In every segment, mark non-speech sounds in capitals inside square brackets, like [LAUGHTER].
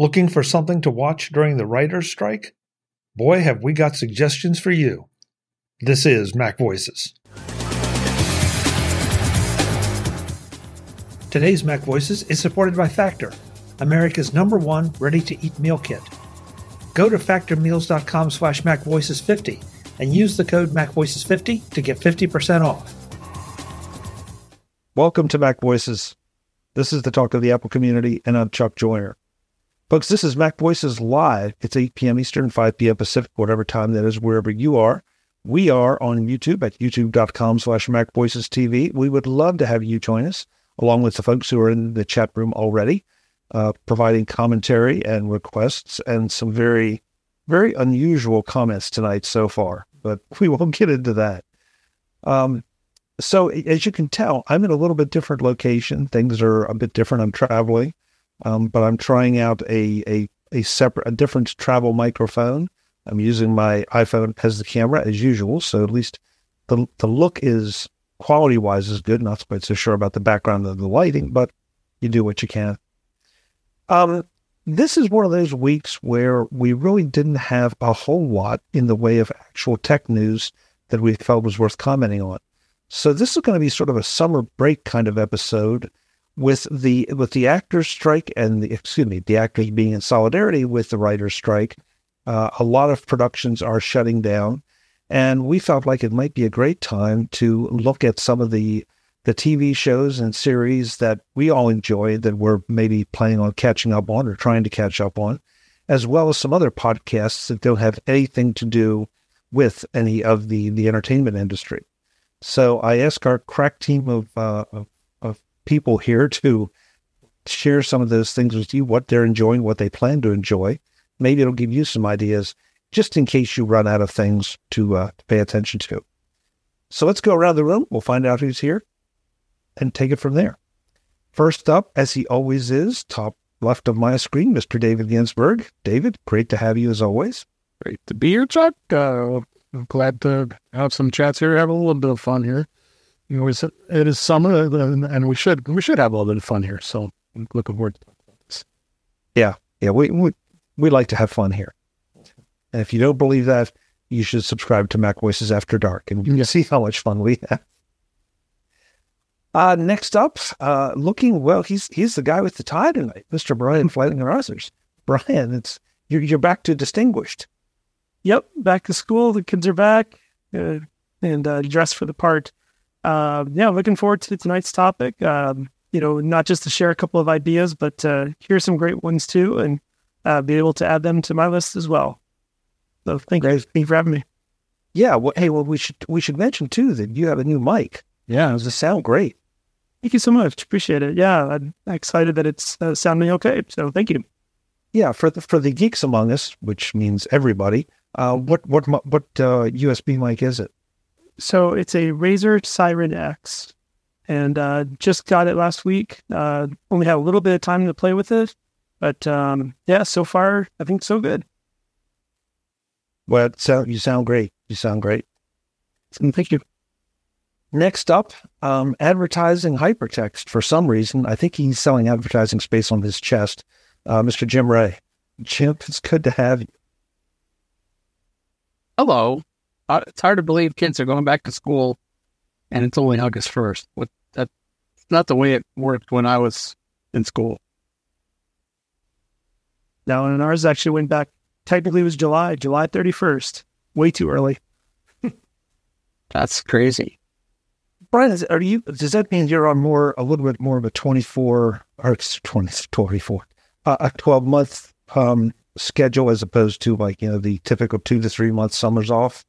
Looking for something to watch during the writer's strike? Boy, have we got suggestions for you. This is Mac Voices. Today's Mac Voices is supported by Factor, America's number one ready-to-eat meal kit. Go to factormeals.com slash macvoices50 and use the code macvoices50 to get 50% off. Welcome to Mac Voices. This is the talk of the Apple community, and I'm Chuck Joiner. Folks, this is Mac Voices Live. It's 8 p.m. Eastern, 5 p.m. Pacific, whatever time that is, wherever you are. We are on YouTube at youtube.com slash Mac Voices TV. We would love to have you join us, along with the folks who are in the chat room already, uh, providing commentary and requests and some very, very unusual comments tonight so far, but [LAUGHS] we won't get into that. Um, so as you can tell, I'm in a little bit different location. Things are a bit different. I'm traveling. Um, but I'm trying out a, a, a separate, a different travel microphone. I'm using my iPhone as the camera as usual. So at least the, the look is quality wise is good. Not quite so sure about the background of the lighting, but you do what you can. Um, this is one of those weeks where we really didn't have a whole lot in the way of actual tech news that we felt was worth commenting on. So this is going to be sort of a summer break kind of episode with the with the actors strike and the excuse me the actors being in solidarity with the writers strike uh, a lot of productions are shutting down and we felt like it might be a great time to look at some of the the TV shows and series that we all enjoy that we're maybe planning on catching up on or trying to catch up on, as well as some other podcasts that don't have anything to do with any of the the entertainment industry. So I asked our crack team of, uh, of people here to share some of those things with you, what they're enjoying, what they plan to enjoy. Maybe it'll give you some ideas just in case you run out of things to, uh, to pay attention to. So let's go around the room. We'll find out who's here and take it from there. First up, as he always is, top left of my screen, Mr. David Ginsburg. David, great to have you as always. Great to be here, Chuck. Uh, I'm glad to have some chats here, have a little bit of fun here you know, it's, it is summer, uh, and we should we should have a little bit of fun here. So I'm looking forward to this. Yeah, yeah, we we we like to have fun here. And if you don't believe that, you should subscribe to Mac Voices After Dark, and you can see how much fun we have. Uh, next up, uh, looking well, he's he's the guy with the tie tonight, Mr. Brian [LAUGHS] Flighting Rosers. Brian, it's you're you're back to distinguished. Yep, back to school. The kids are back uh, and uh, dressed for the part uh, yeah, looking forward to tonight's topic. Um, you know, not just to share a couple of ideas, but uh, hear some great ones too, and uh, be able to add them to my list as well. So thank you, thank you for having me. Yeah. Well, hey, well, we should we should mention too that you have a new mic. Yeah, does it sound great? Thank you so much. Appreciate it. Yeah, I'm excited that it's uh, sounding okay. So thank you. Yeah, for the for the geeks among us, which means everybody. Uh, what what what uh, USB mic is it? So it's a Razer Siren X, and uh, just got it last week. Uh, only had a little bit of time to play with it, but um, yeah, so far I think so good. Well, so you sound great. You sound great. Thank you. Next up, um, advertising hypertext. For some reason, I think he's selling advertising space on his chest. Uh, Mr. Jim Rea. Jim, it's good to have you. Hello it's hard to believe kids are going back to school and it's only August 1st. What, that's not the way it worked when I was in school. Now, and ours actually went back, technically it was July, July 31st. Way too early. [LAUGHS] that's crazy. Brian, is, are you, does that mean you're on more, a little bit more of a 24 or 20, 24, uh, a 12 month um, schedule as opposed to like, you know, the typical two to three month summers off?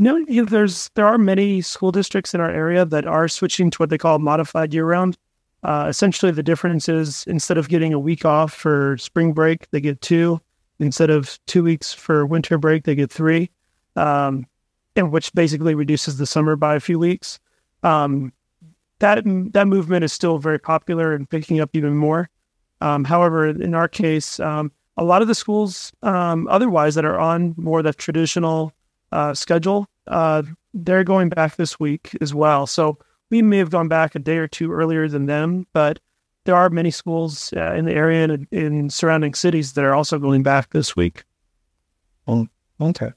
No, you know, there's there are many school districts in our area that are switching to what they call modified year round. Uh, essentially, the difference is instead of getting a week off for spring break, they get two. Instead of two weeks for winter break, they get three, um, and which basically reduces the summer by a few weeks. Um, that that movement is still very popular and picking up even more. Um, however, in our case, um, a lot of the schools um, otherwise that are on more the traditional uh, schedule. Uh, they're going back this week as well. So we may have gone back a day or two earlier than them, but there are many schools uh, in the area and in surrounding cities that are also going back this week. Okay.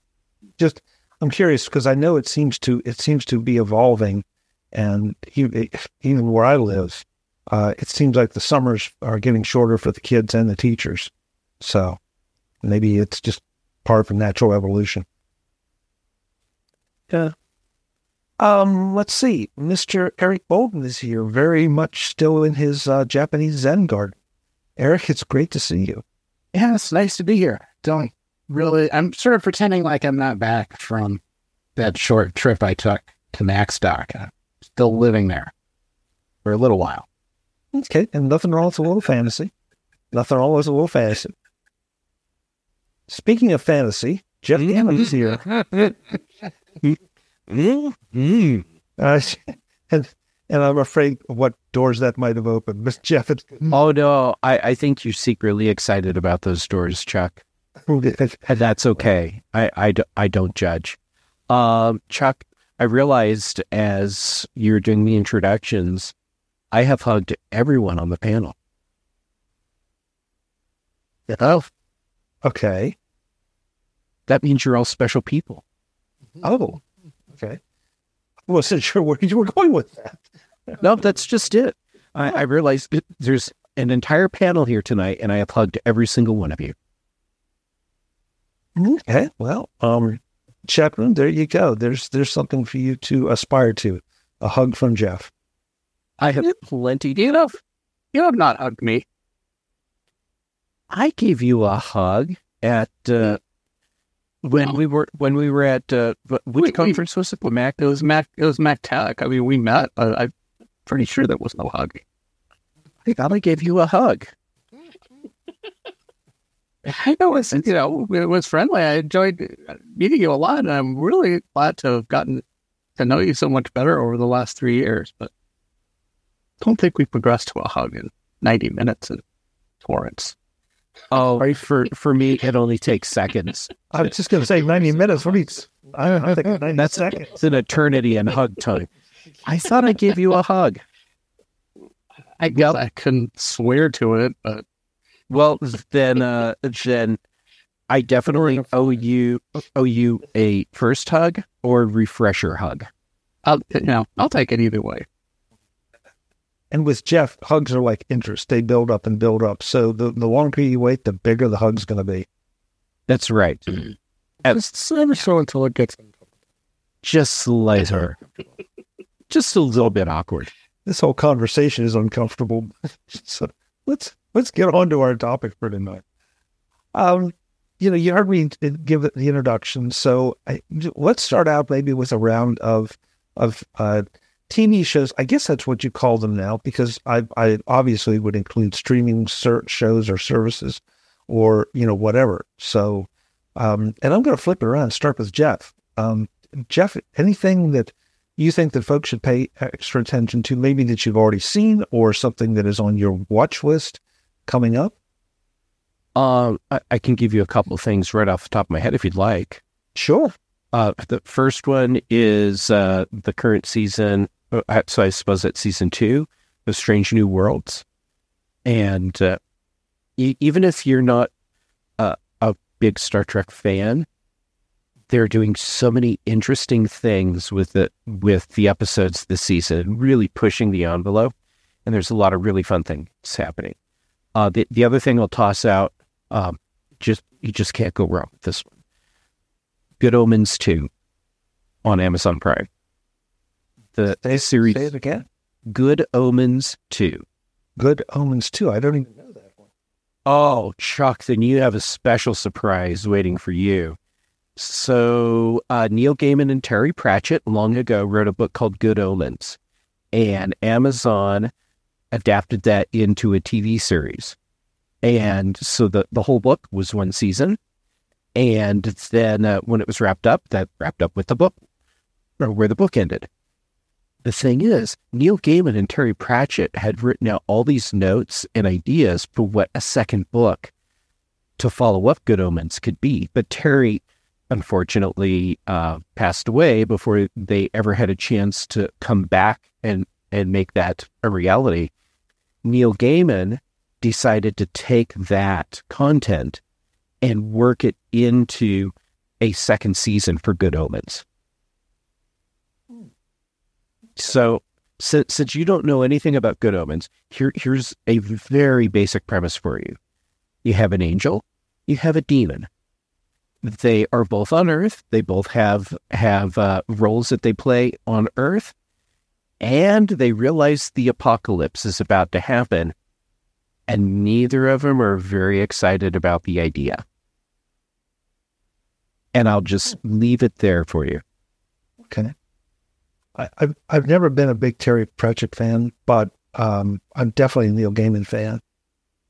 Just I'm curious because I know it seems to it seems to be evolving, and even, even where I live, uh, it seems like the summers are getting shorter for the kids and the teachers. So maybe it's just part of natural evolution. Yeah. Um, let's see. Mr. Eric Bolden is here, very much still in his uh, Japanese Zen garden. Eric, it's great to see you. Yeah, it's nice to be here. Don't really, I'm sort of pretending like I'm not back from that short trip I took to Macstock. I'm still living there for a little while. Okay, and nothing wrong with a little fantasy. Nothing wrong with a little fantasy. Speaking of fantasy, Jeff Gamet is here. Uh, [LAUGHS] and and I'm afraid what doors that might have opened. Miss Jeff, it's, Oh no, I, I think you're secretly excited about those doors, Chuck. And that's okay. I, I, I don't judge. Um, Chuck, I realized as you're doing the introductions, I have hugged everyone on the panel. oh, okay. That means you're all special people. Oh, okay. I wasn't sure where you were going with that. No, that's just it. I, I realized it, there's an entire panel here tonight, and I have hugged every single one of you. Okay, well, um, Chaplain, there you go. There's there's something for you to aspire to. A hug from Jeff. I have plenty. You know, you have not hugged me. I gave you a hug at uh, when we were when we were at uh, which conference was it? Mac. It was Mac. It was Mac Tech. I mean, we met. Uh, I'm pretty sure there was no hug. I thought I gave you a hug. I know it's you know it was friendly. I enjoyed meeting you a lot, and I'm really glad to have gotten to know you so much better over the last three years. But don't think we progressed to a hug in 90 minutes in Torrance. Oh, for for me, it only takes seconds. I was just going to say 90 minutes. What do you, I, I think 90 That's seconds. It's an eternity in hug time. I thought I gave you a hug. I guess I couldn't swear to it, but Well, then, uh, then I definitely owe you owe you a first hug or refresher hug. I'll you know I'll take it either way. And with Jeff, hugs are like interest. They build up and build up. So the, the longer you wait, the bigger the hug's going to be. That's right. [CLEARS THROAT] Just ever so until it gets Just slighter. Just a little bit awkward. This whole conversation is uncomfortable. [LAUGHS] so let's let's get on to our topic for tonight. Um, you know, you heard me give it the introduction, so I, let's start out maybe with a round of of uh, TV shows. I guess that's what you call them now, because I I obviously would include streaming ser- shows or services, or you know whatever. So, um, and I'm going to flip it around. and Start with Jeff. Um, Jeff, anything that you think that folks should pay extra attention to, maybe that you've already seen, or something that is on your watch list coming up? Um, I, I can give you a couple of things right off the top of my head if you'd like. Sure. Uh, the first one is uh, the current season. Uh, So I suppose it's season two of Strange New Worlds. And uh, e- even if you're not uh, a big Star Trek fan, they're doing so many interesting things with the with the episodes this season, really pushing the envelope. And there's a lot of really fun things happening. Uh, the the other thing I'll toss out, um, just you just can't go wrong with this one. Good Omens 2 on Amazon Prime. The Say, series say it again. Good Omens 2. Good Omens too. I don't even know that one. Oh, Chuck, then you have a special surprise waiting for you. So, uh, Neil Gaiman and Terry Pratchett long ago wrote a book called Good Omens, and Amazon adapted that into a TV series. And so the, the whole book was one season. And then uh, when it was wrapped up, that wrapped up with the book, or where the book ended. The thing is, Neil Gaiman and Terry Pratchett had written out all these notes and ideas for what a second book to follow up Good Omens could be. But Terry, unfortunately, uh, passed away before they ever had a chance to come back and, and make that a reality. Neil Gaiman decided to take that content and work it into a second season for Good Omens. So, since, since you don't know anything about Good Omens, here, here's a very basic premise for you. You have an angel, you have a demon. They are both on Earth. They both have have uh, roles that they play on Earth, and they realize the apocalypse is about to happen, and neither of them are very excited about the idea. And I'll just leave it there for you. Okay. I, I've I've never been a big Terry Pratchett fan, but um, I'm definitely a Neil Gaiman fan.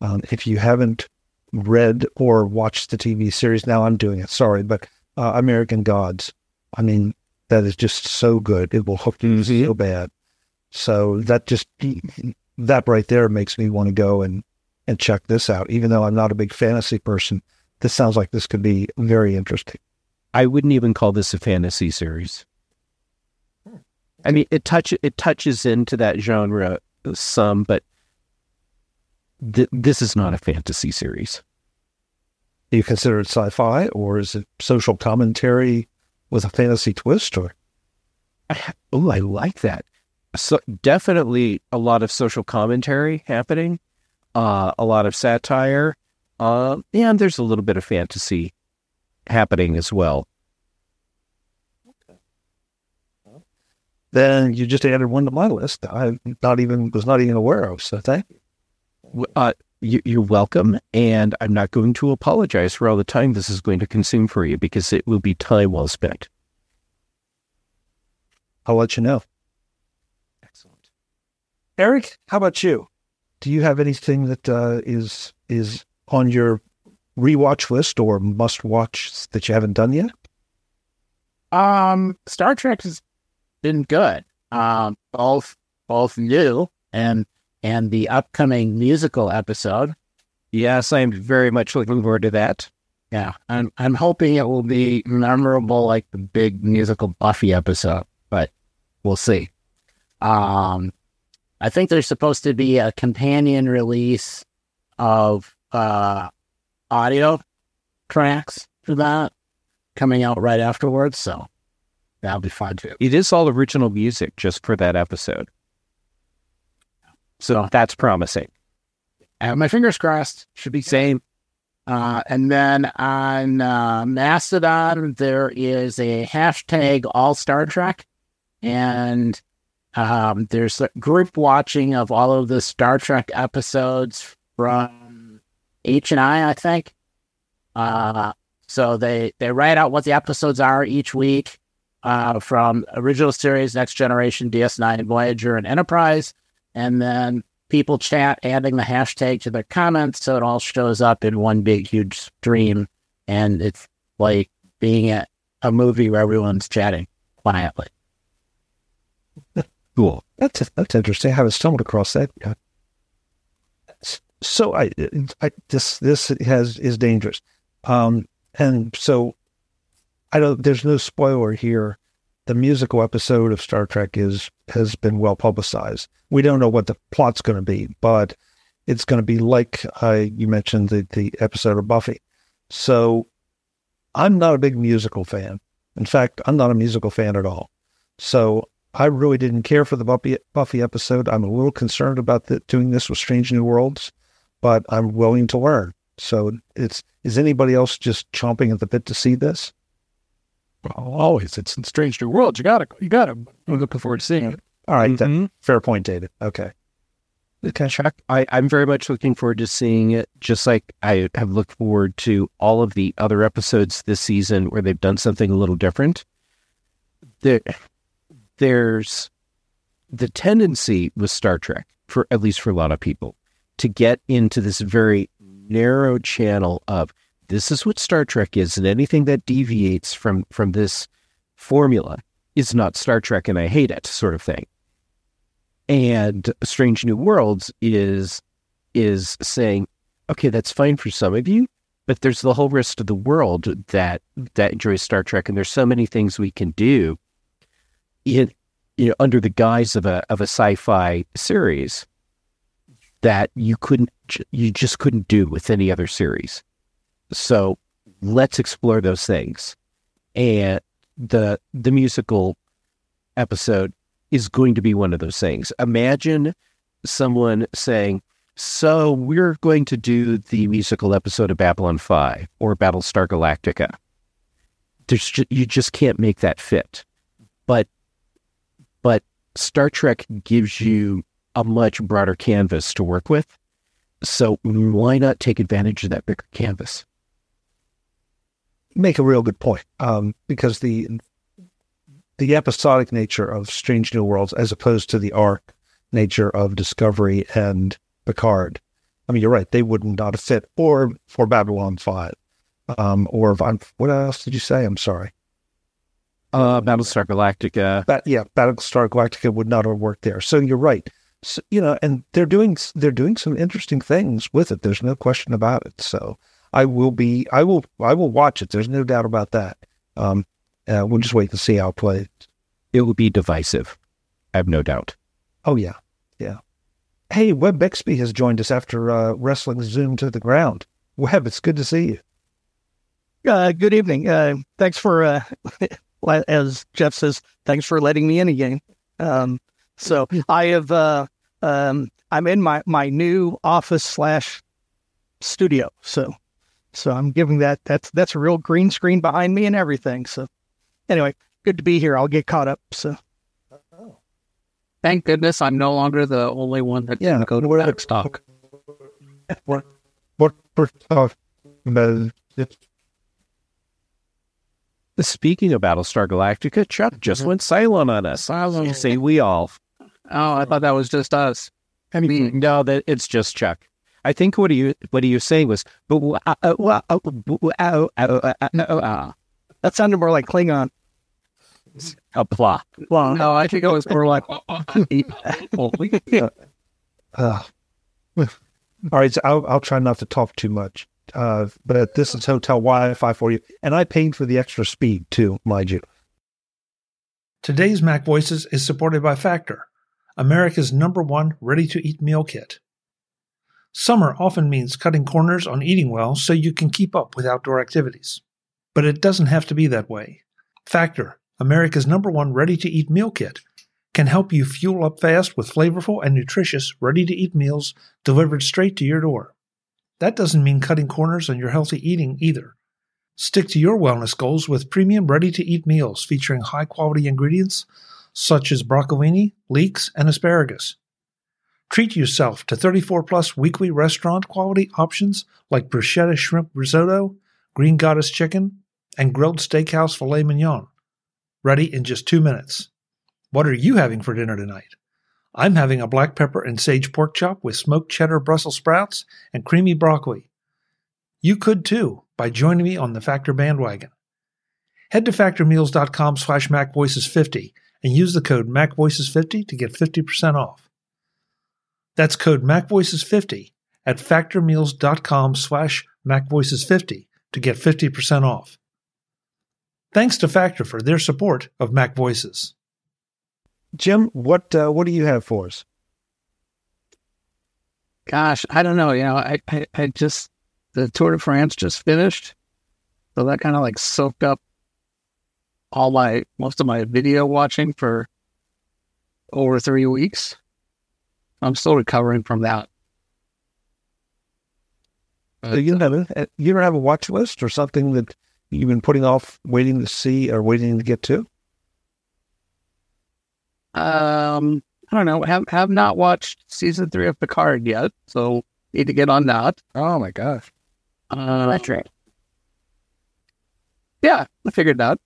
Um, if you haven't read or watched the TV series, now I'm doing it. Sorry, but uh, American Gods. I mean, that is just so good. It will hook you Mhm. so bad. So that just that right there makes me want to go and and check this out. Even though I'm not a big fantasy person, this sounds like this could be very interesting. I wouldn't even call this a fantasy series. I mean, it touch it touches into that genre some, but th- this is not a fantasy series. Do you consider it sci-fi or is it social commentary with a fantasy twist or Oh, I like that. So definitely a lot of social commentary happening, uh, a lot of satire, uh, and there's a little bit of fantasy happening as well. Then you just added one to my list I not even was not even aware of. So thank you. W- Uh, you, you're welcome, and I'm not going to apologize for all the time this is going to consume for you because it will be time well spent. I'll let you know. Excellent. Eric, how about you? Do you have anything that uh, is is on your rewatch list or must watch that you haven't done yet? Um, Star Trek has been good. Um, both both new and and the upcoming musical episode. Yes, I'm very much looking forward to that. Yeah, I'm I'm hoping it will be memorable like the big musical Buffy episode, but we'll see. Um, I think there's supposed to be a companion release of uh audio tracks for that coming out right afterwards, so that'll be fun too. It is all original music just for that episode. So that's promising. Have my fingers crossed. Should be Same. Uh, and then on uh, Mastodon, there is a hashtag All Star Trek, and um, there's a group watching of all of the Star Trek episodes from H and I, I think. Uh, so they they write out what the episodes are each week uh, from original series, Next Generation, DS9, Voyager, and Enterprise, and then people chat, adding the hashtag to their comments, so it all shows up in one big, huge stream, and it's like being at a movie where everyone's chatting quietly. [LAUGHS] Cool. That's that's interesting. I haven't stumbled across that yet. So I, I this this has is dangerous, um, and so I don't. There's no spoiler here. The musical episode of Star Trek is has been well publicized. We don't know what the plot's going to be, but it's going to be like uh, you mentioned the the episode of Buffy. So I'm not a big musical fan. In fact, I'm not a musical fan at all. So I really didn't care for the Buffy, Buffy episode. I'm a little concerned about the, doing this with Strange New Worlds, but I'm willing to learn. So it's is anybody else just chomping at the bit to see this? Well, always. It's in Strange New World. You gotta, you gotta. I'm looking forward to seeing it. All right, then, Mhm. fair point, David. Okay. Okay, Chuck. I, I'm very much looking forward to seeing it, just like I have looked forward to all of the other episodes this season where they've done something a little different. There, there's the tendency with Star Trek, for at least for a lot of people, to get into this very narrow channel of this is what Star Trek is, and anything that deviates from from this formula is not Star Trek, and I hate it, sort of thing and Strange New Worlds is is saying, okay, that's fine for some of you, but there's the whole rest of the world that that enjoys Star Trek, and there's so many things we can do in you know under the guise of a of a sci-fi series that you couldn't, you just couldn't do with any other series. So let's explore those things. And the the musical episode is going to be one of those things. Imagine someone saying, "So we're going to do the musical episode of Babylon 5 or Battlestar Galactica." There's just, you just can't make that fit. But but Star Trek gives you a much broader canvas to work with. So why not take advantage of that bigger canvas? Make a real good point, um, because the the episodic nature of Strange New Worlds, as opposed to the arc nature of Discovery and Picard. I mean, you're right; they would not fit, or for Babylon Five, um, or what else did you say? I'm sorry. Uh, Battlestar Galactica. But yeah, Battlestar Galactica would not have worked there. So you're right. So, you know, and they're doing they're doing some interesting things with it. There's no question about it. So I will be I will I will watch it. There's no doubt about that. Um, uh, we'll just wait to see how it plays. It will be divisive. I have no doubt. Oh yeah, yeah. Hey, Web Bixby has joined us after uh, wrestling Zoom to the ground. Web, it's good to see you. Uh, good evening. Uh, thanks for uh, [LAUGHS] as Jeff says, thanks for letting me in again. Um, so I have, uh, um, I'm in my, my new office slash studio. So, so I'm giving that, that's, that's a real green screen behind me and everything. So anyway, good to be here. I'll get caught up. So. Thank goodness I'm no longer the only one that yeah, go to work stock. What, what, what, uh, Speaking of Battlestar Galactica, Chuck just mm-hmm. went silent on us. Silent. Say we all. Oh, I thought that was just us. Anything. No, that it's just Chuck. I think what are you what are you saying was that sounded more like Klingon. A blah. Well, no, I think it was more like. [LAUGHS] uh, all right, so I'll, I'll try not to talk too much. Uh, but this is hotel Wi-Fi for you, and I paid for the extra speed too, mind you. Today's Mac Voices is supported by Factor, America's number one ready-to-eat meal kit. Summer often means cutting corners on eating well so you can keep up with outdoor activities. But it doesn't have to be that way. Factor, America's number one ready-to-eat meal kit, can help you fuel up fast with flavorful and nutritious ready-to-eat meals delivered straight to your door. That doesn't mean cutting corners on your healthy eating either. Stick to your wellness goals with premium ready to eat meals featuring high quality ingredients such as broccolini, leeks, and asparagus. Treat yourself to 34 plus weekly restaurant quality options like bruschetta shrimp risotto, green goddess chicken, and grilled steakhouse filet mignon. Ready in just two minutes. What are you having for dinner tonight? I'm having a black pepper and sage pork chop with smoked cheddar Brussels sprouts and creamy broccoli. You could too by joining me on the Factor bandwagon. Head to factormeals.com slash macvoices50 and use the code macvoices50 to get 50% off. That's code macvoices50 at factormeals.com slash macvoices50 to get 50% off. Thanks to Factor for their support of MacVoices. Jim, what uh, what do you have for us? Gosh, I don't know. You know, I, I, I just the Tour de France just finished, so that kind of like soaked up all my most of my video watching for over three weeks. I'm still recovering from that. So you don't have a, you don't have a watch list or something that you've been putting off, waiting to see or waiting to get to? Um, I don't know. Have have not watched season three of Picard yet, so need to get on that. Oh my gosh, uh, that's right. Yeah, I figured that.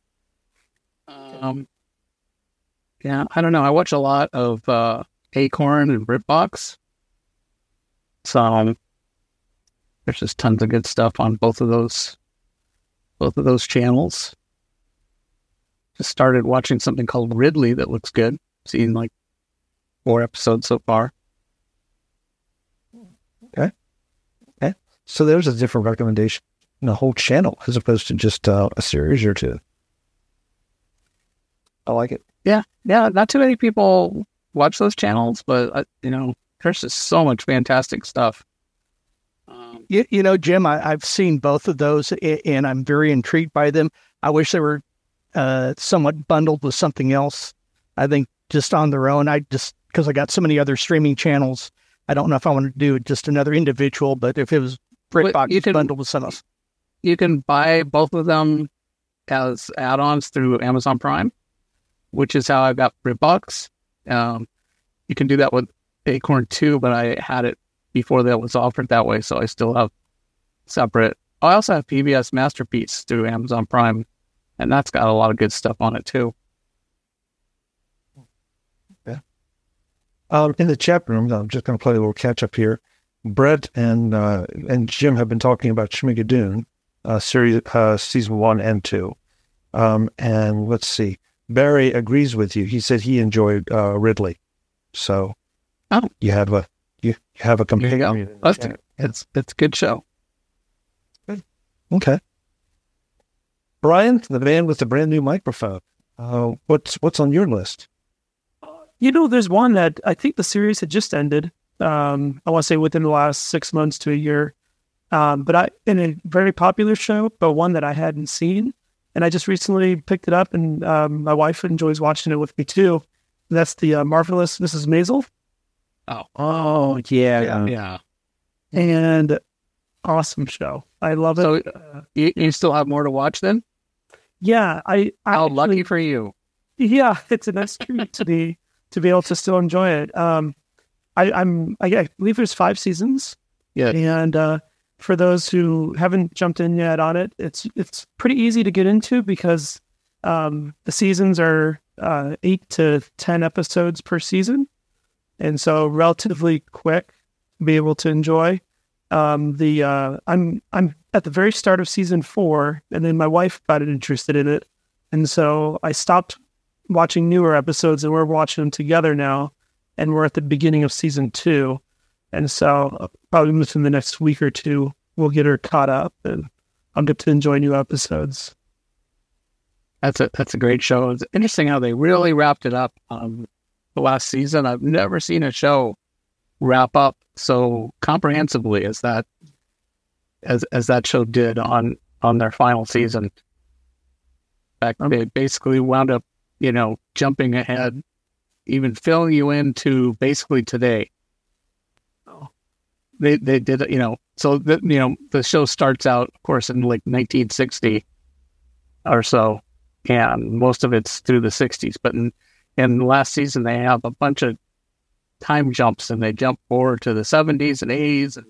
Um, yeah, I don't know. I watch a lot of uh, Acorn and BritBox, so there's just tons of good stuff on both of those, both of those channels. Just started watching something called Ridley that looks good seen like four episodes so far. Okay. Okay. So there's a different recommendation in a whole channel as opposed to just uh, a series or two. I like it. Yeah. Yeah. Not too many people watch those channels, but uh, you know, there's just so much fantastic stuff. Um, you, you know, Jim, I, have seen both of those and I'm very intrigued by them. I wish they were uh, somewhat bundled with something else. I think just on their own, I just, because I got so many other streaming channels, I don't know if I want to do just another individual, but if it was BritBox you can, bundled with something else. You can buy both of them as add ons through Amazon Prime, which is how I got BritBox. Um, you can do that with Acorn too, but I had it before that was offered that way, so I still have separate. I also have PBS Masterpiece through Amazon Prime, and that's got a lot of good stuff on it too. Yeah. Um, in the chat room, I'm just going to play a little catch up here. Brett and uh, and Jim have been talking about Schmigadoon, uh, series uh, season one and two. Um, and let's see, Barry agrees with you. He said he enjoyed uh, Ridley. So, oh, you have a you, you have a companion. That's it's it's a good show. Good. Okay. Brian, the man with the brand new microphone. Uh, what's what's on your list? You know, there's one that I think the series had just ended. Um, I want to say within the last six months to a year. Um, but I in a very popular show, but one that I hadn't seen, and I just recently picked it up, and um, my wife enjoys watching it with me too. That's the uh, marvelous Mrs. Maisel. Oh, oh yeah, yeah, yeah, and awesome show. I love it. So uh, you, you, still have more to watch then? Yeah, I. I How actually, lucky for you! Yeah, [LAUGHS] it's a nice treat to be to be able to still enjoy it. Um, I, I'm I, I believe there's five seasons. Yeah, and uh, for those who haven't jumped in yet on it, it's it's pretty easy to get into because um, the seasons are uh, eight to ten episodes per season, and so relatively quick to be able to enjoy. Um, the uh, I'm I'm at the very start of season four, and then my wife got interested in it, and so I stopped watching newer episodes, and we're watching them together now, and we're at the beginning of season two, and so uh, probably within the next week or two, we'll get her caught up, and I'll get to enjoy new episodes. That's a that's a great show. It's interesting how they really wrapped it up um, the last season. I've never seen a show wrap up so comprehensively as that as as that show did on on their final season. In fact, they basically wound up, you know, jumping ahead, even filling you into basically today. They they did you know so the, you know the show starts out of course in like 1960 or so and most of it's through the 60s. But in, in last season, they have a bunch of time jumps and they jump forward to the 70s and 80s. And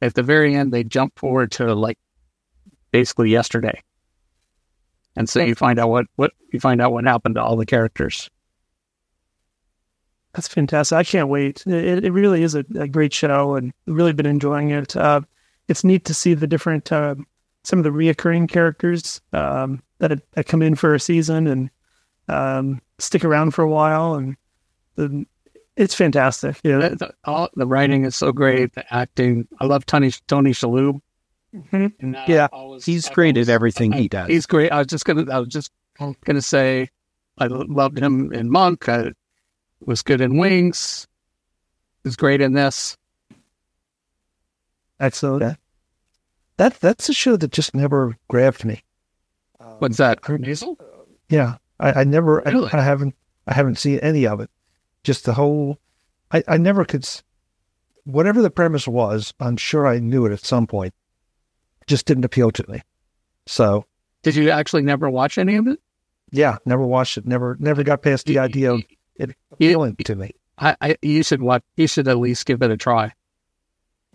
at the very end, they jump forward to like basically yesterday. And so you find out what, what you find out what happened to all the characters. That's fantastic. I can't wait. It, it really is a, a, great show and really been enjoying it. Uh, it's neat to see the different, uh, some of the reoccurring characters. Um, that, that come in for a season and um, stick around for a while, and the, it's fantastic. Yeah, the, all, the writing is so great. The acting, I love Tony Tony Shalhoub. Mm-hmm. And, uh, yeah, always, he's I've great always, at everything I, [LAUGHS] he does. He's great. I was just gonna, I was just gonna say, I loved him in Monk. I was good in Wings. Was great in this. Excellent. That that's a show that just never grabbed me. What's that? Kurt Nasal? Yeah, I, I never, really? I, I, haven't, I haven't seen any of it. Just the whole, I, I never could, whatever the premise was, I'm sure I knew it at some point. Just didn't appeal to me. So, did you actually never watch any of it? Yeah, never watched it. Never, never got past the idea of it appealing to me. I, I, you should watch. You should at least give it a try.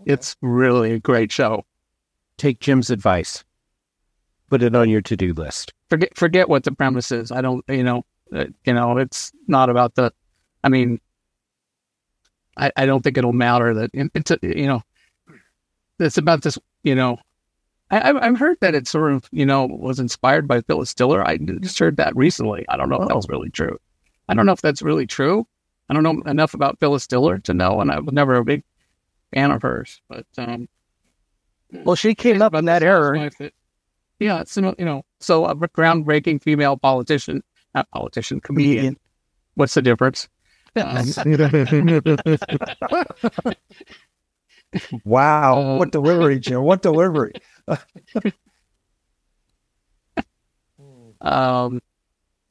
Okay. It's really a great show. Take Jim's advice put it on your to do list. Forget forget what the premise is. I don't, you know, uh, you know, it's not about the. I mean, I, I don't think it'll matter that it's a, you know, it's about this. You know, I, I've heard that it sort of you know was inspired by Phyllis Diller. I just heard that recently. I don't know if that was really true. I don't know if that's really true. I don't know enough about Phyllis Diller to know, and I was never a big fan of hers. But um, well, she came up in that era. That, yeah, it's you know, so a groundbreaking female politician, not politician, comedian. What's the difference? [LAUGHS] Wow. what delivery, Jim? What delivery? [LAUGHS] [LAUGHS] Um,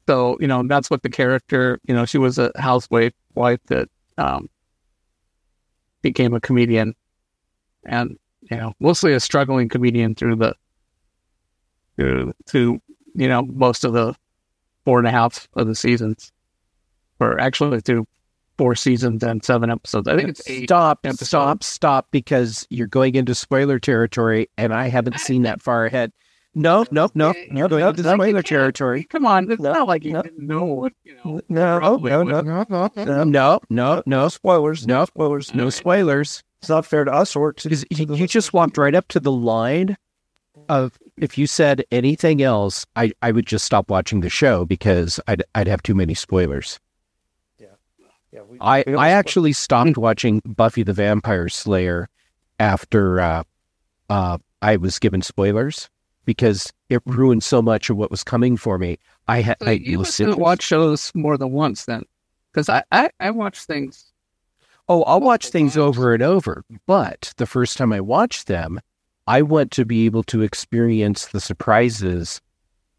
so you know that's what the character. You know, she was a housewife wife that um, became a comedian, and you know, mostly a struggling comedian through the through, through you know most of the four and a half of the seasons, or actually through four seasons and seven episodes. I think it's eight. Stop, episodes. stop, stop, because you're going into spoiler territory, and I haven't seen that far ahead. No, no, no, no, going into spoiler territory. Come on, it's No, not like you no. didn't know what you know. No, no, no, no, no, no. no. No, no, no, Spoilers. no, Spoilers. no spoilers. It's not fair to us or to, Because to you, you just walked right up to the line of if you said anything else, I, I would just stop watching the show because I'd I'd have too many spoilers. Yeah, we- I, we I actually stopped watching Buffy the Vampire Slayer after uh, uh, I was given spoilers because it mm-hmm. ruined so much of what was coming for me. I had So I you must have watched shows more than once then, because I, I I watch things. Oh, I'll watch things times. over and over. But the first time I watch them, I want to be able to experience the surprises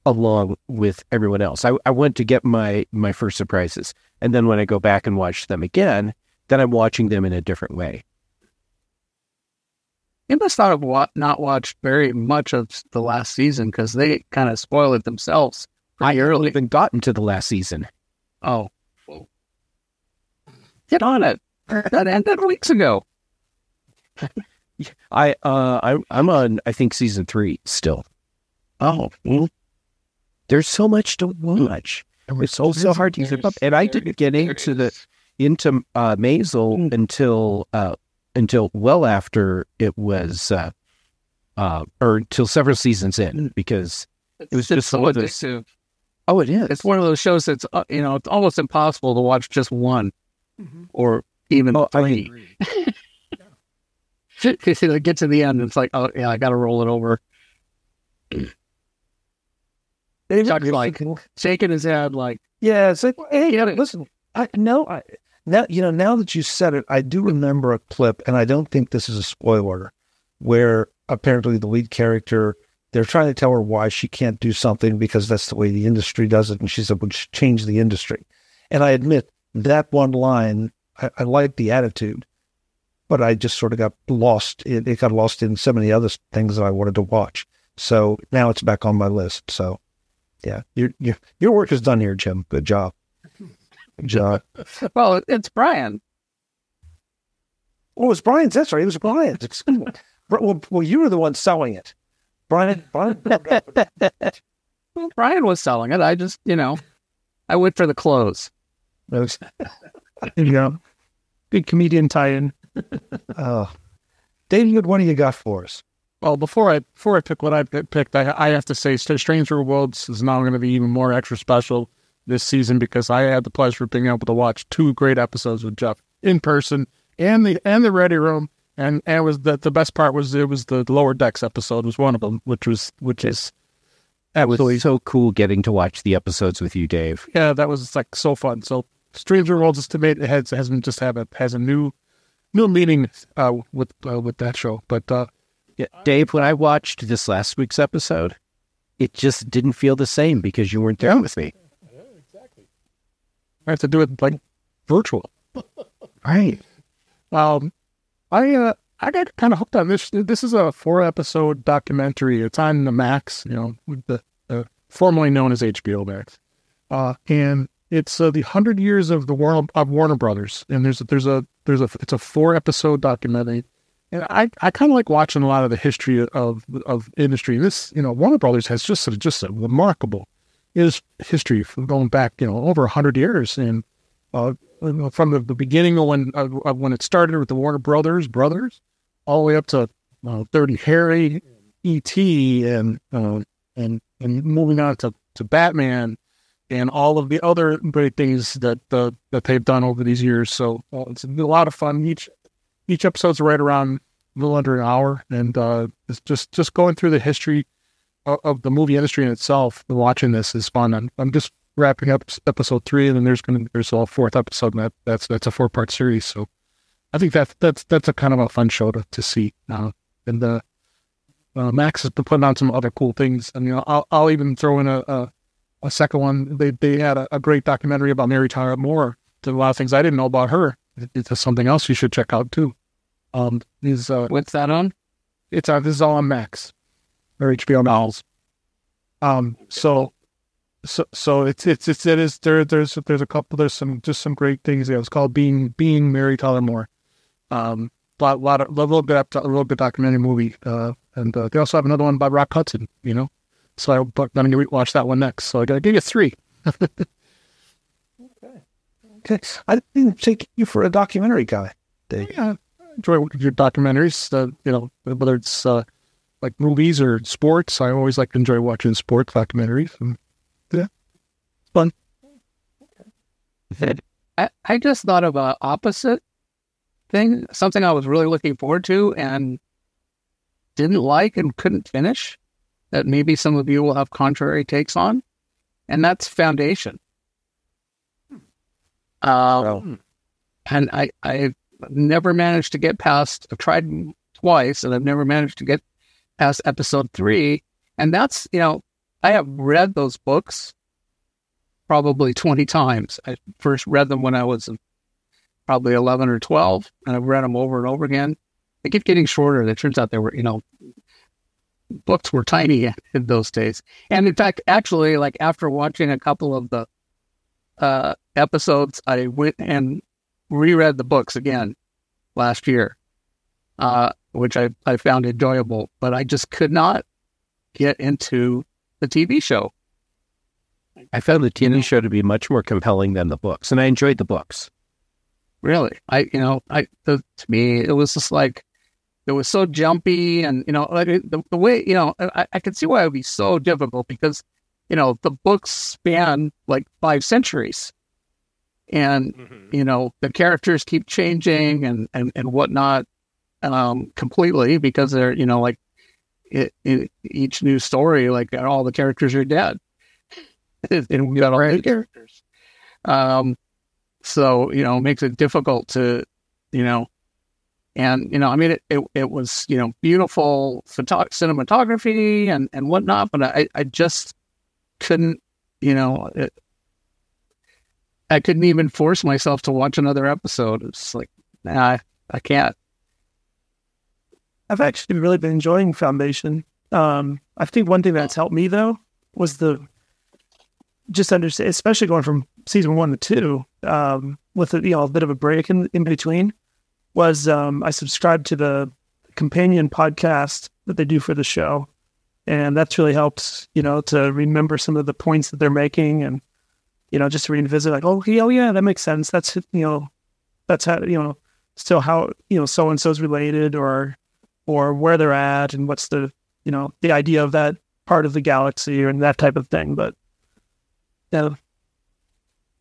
along with everyone else. I, I want to get my my first surprises, and then when I go back and watch them again, then I'm watching them in a different way. You must not have wa- not watched very much of the last season because they kind of spoil it themselves I haven't early. even gotten to the last season. Oh, well. get on it! That ended weeks ago. [LAUGHS] I uh I I'm on I think season three still. Oh, well, There's so much to watch. It's so so hard to keep up, and I didn't get into the into uh, Maisel until uh, until well after it was uh, uh, or until several seasons in because it was just so one of those- addictive. oh it is It's one of those shows that's uh, you know it's almost impossible to watch just one or even Oh, I three. Because [LAUGHS] you get to the end, it's like, oh yeah, I got to roll it over. Chuck's like shaking his head, like, Yeah, it's like, hey, listen, I know, I now you know now that you said it, I do remember a clip, and I don't think this is a spoiler, where apparently the lead character they're trying to tell her why she can't do something because that's the way the industry does it, and she said, "Would change the industry." And I admit that one line, I, I like the attitude, but I just sort of got lost. It, it got lost in so many other things that I wanted to watch. So now it's back on my list. So, yeah, your your your work is done here, Jim. Good job. Good job. well, it's Brian. Oh, it was Brian's. That's right. It was Brian's. [LAUGHS] Excuse me. Bri- Well, well, you were the one selling it. Brian, Brian. [LAUGHS] Well, Brian was selling it. I just, you know, I went for the clothes. Was- [LAUGHS] There you go. Good comedian tie-in. oh. David, what do you got for us? Well, before I before I pick what I picked, I, I have to say, Stranger Worlds is now going to be even more extra special this season because I had the pleasure of being able to watch two great episodes with Jeff in person and the and the Ready Room, and and was the the best part was it was the lower decks episode was one of them, which was which is It was absolutely so cool getting to watch the episodes with you, Dave. yeah that was like so fun. So Stranger Worlds is to me it has has been just have a has a new new meaning uh, with uh, with that show, but. uh Yeah, Dave, when I watched this last week's episode, it just didn't feel the same because you weren't there with me. I have to do it like virtual. Right. Um, I uh, I got kind of hooked on this. This is a four episode documentary. It's on the Max, you know, with the uh, formerly known as HBO Max, uh, and it's uh, the hundred years of the Warner of Warner Brothers. And there's a, there's a there's a it's a four episode documentary. And I, I kind of like watching a lot of the history of of industry. This you know Warner Brothers has just sort of just a remarkable is history from going back you know over hundred years and uh, from the, the beginning of when of when it started with the Warner Brothers brothers, all the way up to uh, Dirty Harry, E.T. and uh, and and moving on to, to Batman and all of the other great things that uh, that they've done over these years. So uh, it's a lot of fun. Each each episode's right around a little under an hour, and uh, it's just just going through the history of, the movie industry in itself. Watching this is fun. I'm, I'm just wrapping up episode three, and then there's going to there's a fourth episode, and that, that's that's a four part series. So I think that that's that's a kind of a fun show to, to see. Uh, and the uh, Max has been putting on some other cool things, and you know I'll I'll even throw in a a, a second one. They they had a, a, great documentary about Mary Tyler Moore. There's a lot of things I didn't know about her. It's something else you should check out too. Um, is uh, what's that on? It's on. This is all on Max or HBO Max. Um, so so so it's it's it's it is there there's there's a couple there's some just some great things there. It's called being being Mary Tyler Moore. Um, lot lot of a little bit a little bit documentary movie. Uh, and uh, they also have another one by Rock Hudson. You know, so I, but I'm going to watch that one next. So I got to give you three. [LAUGHS] okay. Okay. I didn't take you for a documentary guy, Dave. Yeah, I enjoy your documentaries. Uh, you know, whether it's uh, like movies or sports, I always like to enjoy watching sports documentaries. And, yeah, fun. I, I just thought of a opposite thing, something I was really looking forward to and didn't like and couldn't finish that maybe some of you will have contrary takes on, and that's Foundation. Um, And I, I've never managed to get past, I've tried twice and I've never managed to get past episode three. And that's, you know, I have read those books probably 20 times. I first read them when I was probably 11 or 12, and I've read them over and over again. They keep getting shorter. It turns out they were, you know, books were tiny [LAUGHS] in those days. And in fact, actually, like after watching a couple of the uh, episodes, I went and reread the books again last year, uh, which I, I found enjoyable, but I just could not get into the TV show. I found the TV show to be much more compelling than the books, and I enjoyed the books. Really, I you know, I the, to me it was just like it was so jumpy, and you know, like the, the way you know, I, I could see why it would be so difficult because you know the books span like five centuries, and mm-hmm. you know the characters keep changing and and and whatnot, um, completely because they're you know like it, it, each new story, like all the characters are dead, [LAUGHS] and we got all right. characters. Um, so, you know, it makes it difficult to, you know, and, you know, I mean, it, it, it was, you know, beautiful photo- cinematography and, and whatnot, but I, I just couldn't, you know, it, I couldn't even force myself to watch another episode. It's like, nah, I, I can't. I've actually really been enjoying Foundation. Um, I think one thing that's helped me though was the just understand, especially going from season one to two, um, with a, you know a bit of a break in in between, was um, I subscribed to the companion podcast that they do for the show, and that's really helped you know to remember some of the points that they're making, and you know just to revisit like oh yeah, oh yeah that makes sense. That's you know that's how you know still how you know so and so's related or or where they're at and what's the you know the idea of that part of the galaxy and that type of thing, but. Yeah,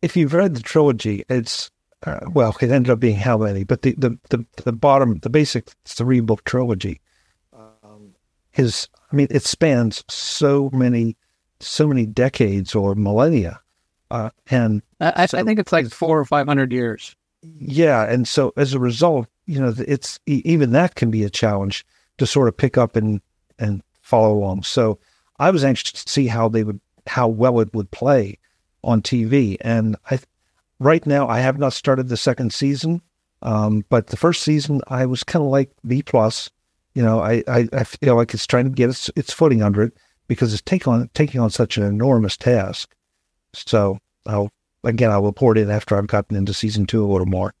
if you've read the trilogy, it's uh, well, it ended up being how many? But the the the, the bottom, the basic three book trilogy, um, is I mean, it spans so many, so many decades or millennia, uh, and I, so, I, think it's like four or five hundred years. Yeah, and so as a result, you know, it's even that can be a challenge to sort of pick up and and follow along. So I was anxious to see how they would how well it would play on TV. And I, right now, I have not started the second season, um, but the first season I was kind of like B plus. You know, I, I, I, feel like it's trying to get its, its footing under it because it's taking on taking on such an enormous task. So I'll again I'll report it after I've gotten into season two a little more.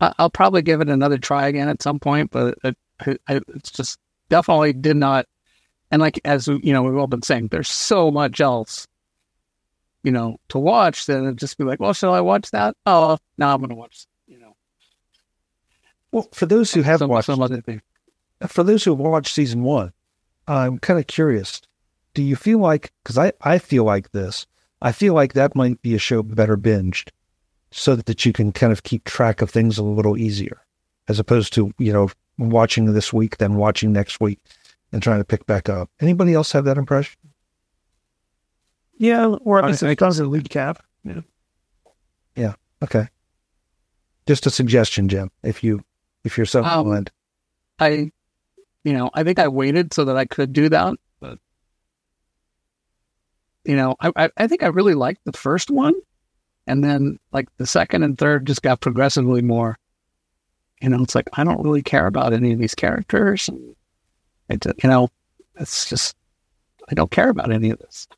I'll probably give it another try again at some point, but it, it, it's just definitely did not and like as you know, we've all been saying, there's so much else, you know, to watch. Then it'd just be like, well, shall I watch that? Oh, now I'm going to watch, you know. Well, for those who have some, watched some thing. Uh, for those who have watched season one, I'm kind of curious. Do you feel like? Because I I feel like this. I feel like that might be a show better binged, so that you can kind of keep track of things a little easier, as opposed to you know watching this week then watching next week and trying to pick back up. Anybody else have that impression? Yeah, or I if think- it doesn't lead cap. Yeah. Yeah. Okay. Just a suggestion, Jim, if you if you're so Um, inclined. I, you know, I think I waited so that I could do that, but you know, I, I, I think I really liked the first one, and then like the second and third just got progressively more. You know, it's like I don't really care about any of these characters. It, you know, it's just I don't care about any of this.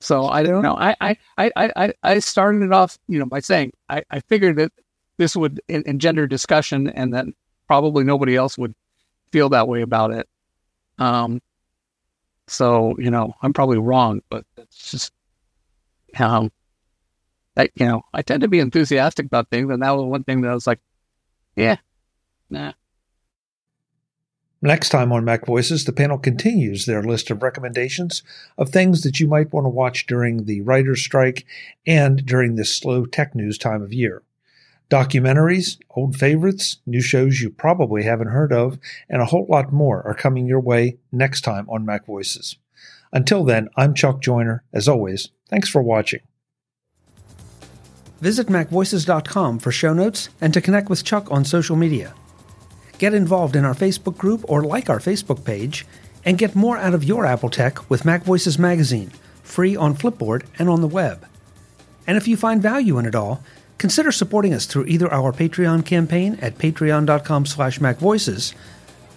So I don't know. I I, I, I, I started it off, you know, by saying I, I figured that this would engender discussion and that probably nobody else would feel that way about it. Um so, you know, I'm probably wrong, but it's just um I, you know, I tend to be enthusiastic about things and that was one thing that I was like, yeah, nah. Next time on Mac Voices, the panel continues their list of recommendations of things that you might want to watch during the writer's strike and during this slow tech news time of year. Documentaries, old favorites, new shows you probably haven't heard of, and a whole lot more are coming your way next time on Mac Voices. Until then, I'm Chuck Joiner. As always, thanks for watching. Visit MacVoices.com for show notes and to connect with Chuck on social media. Get involved in our Facebook group or like our Facebook page, and get more out of your Apple tech with Mac Voices Magazine, free on Flipboard and on the web. And if you find value in it all, consider supporting us through either our Patreon campaign at patreon.com slash macvoices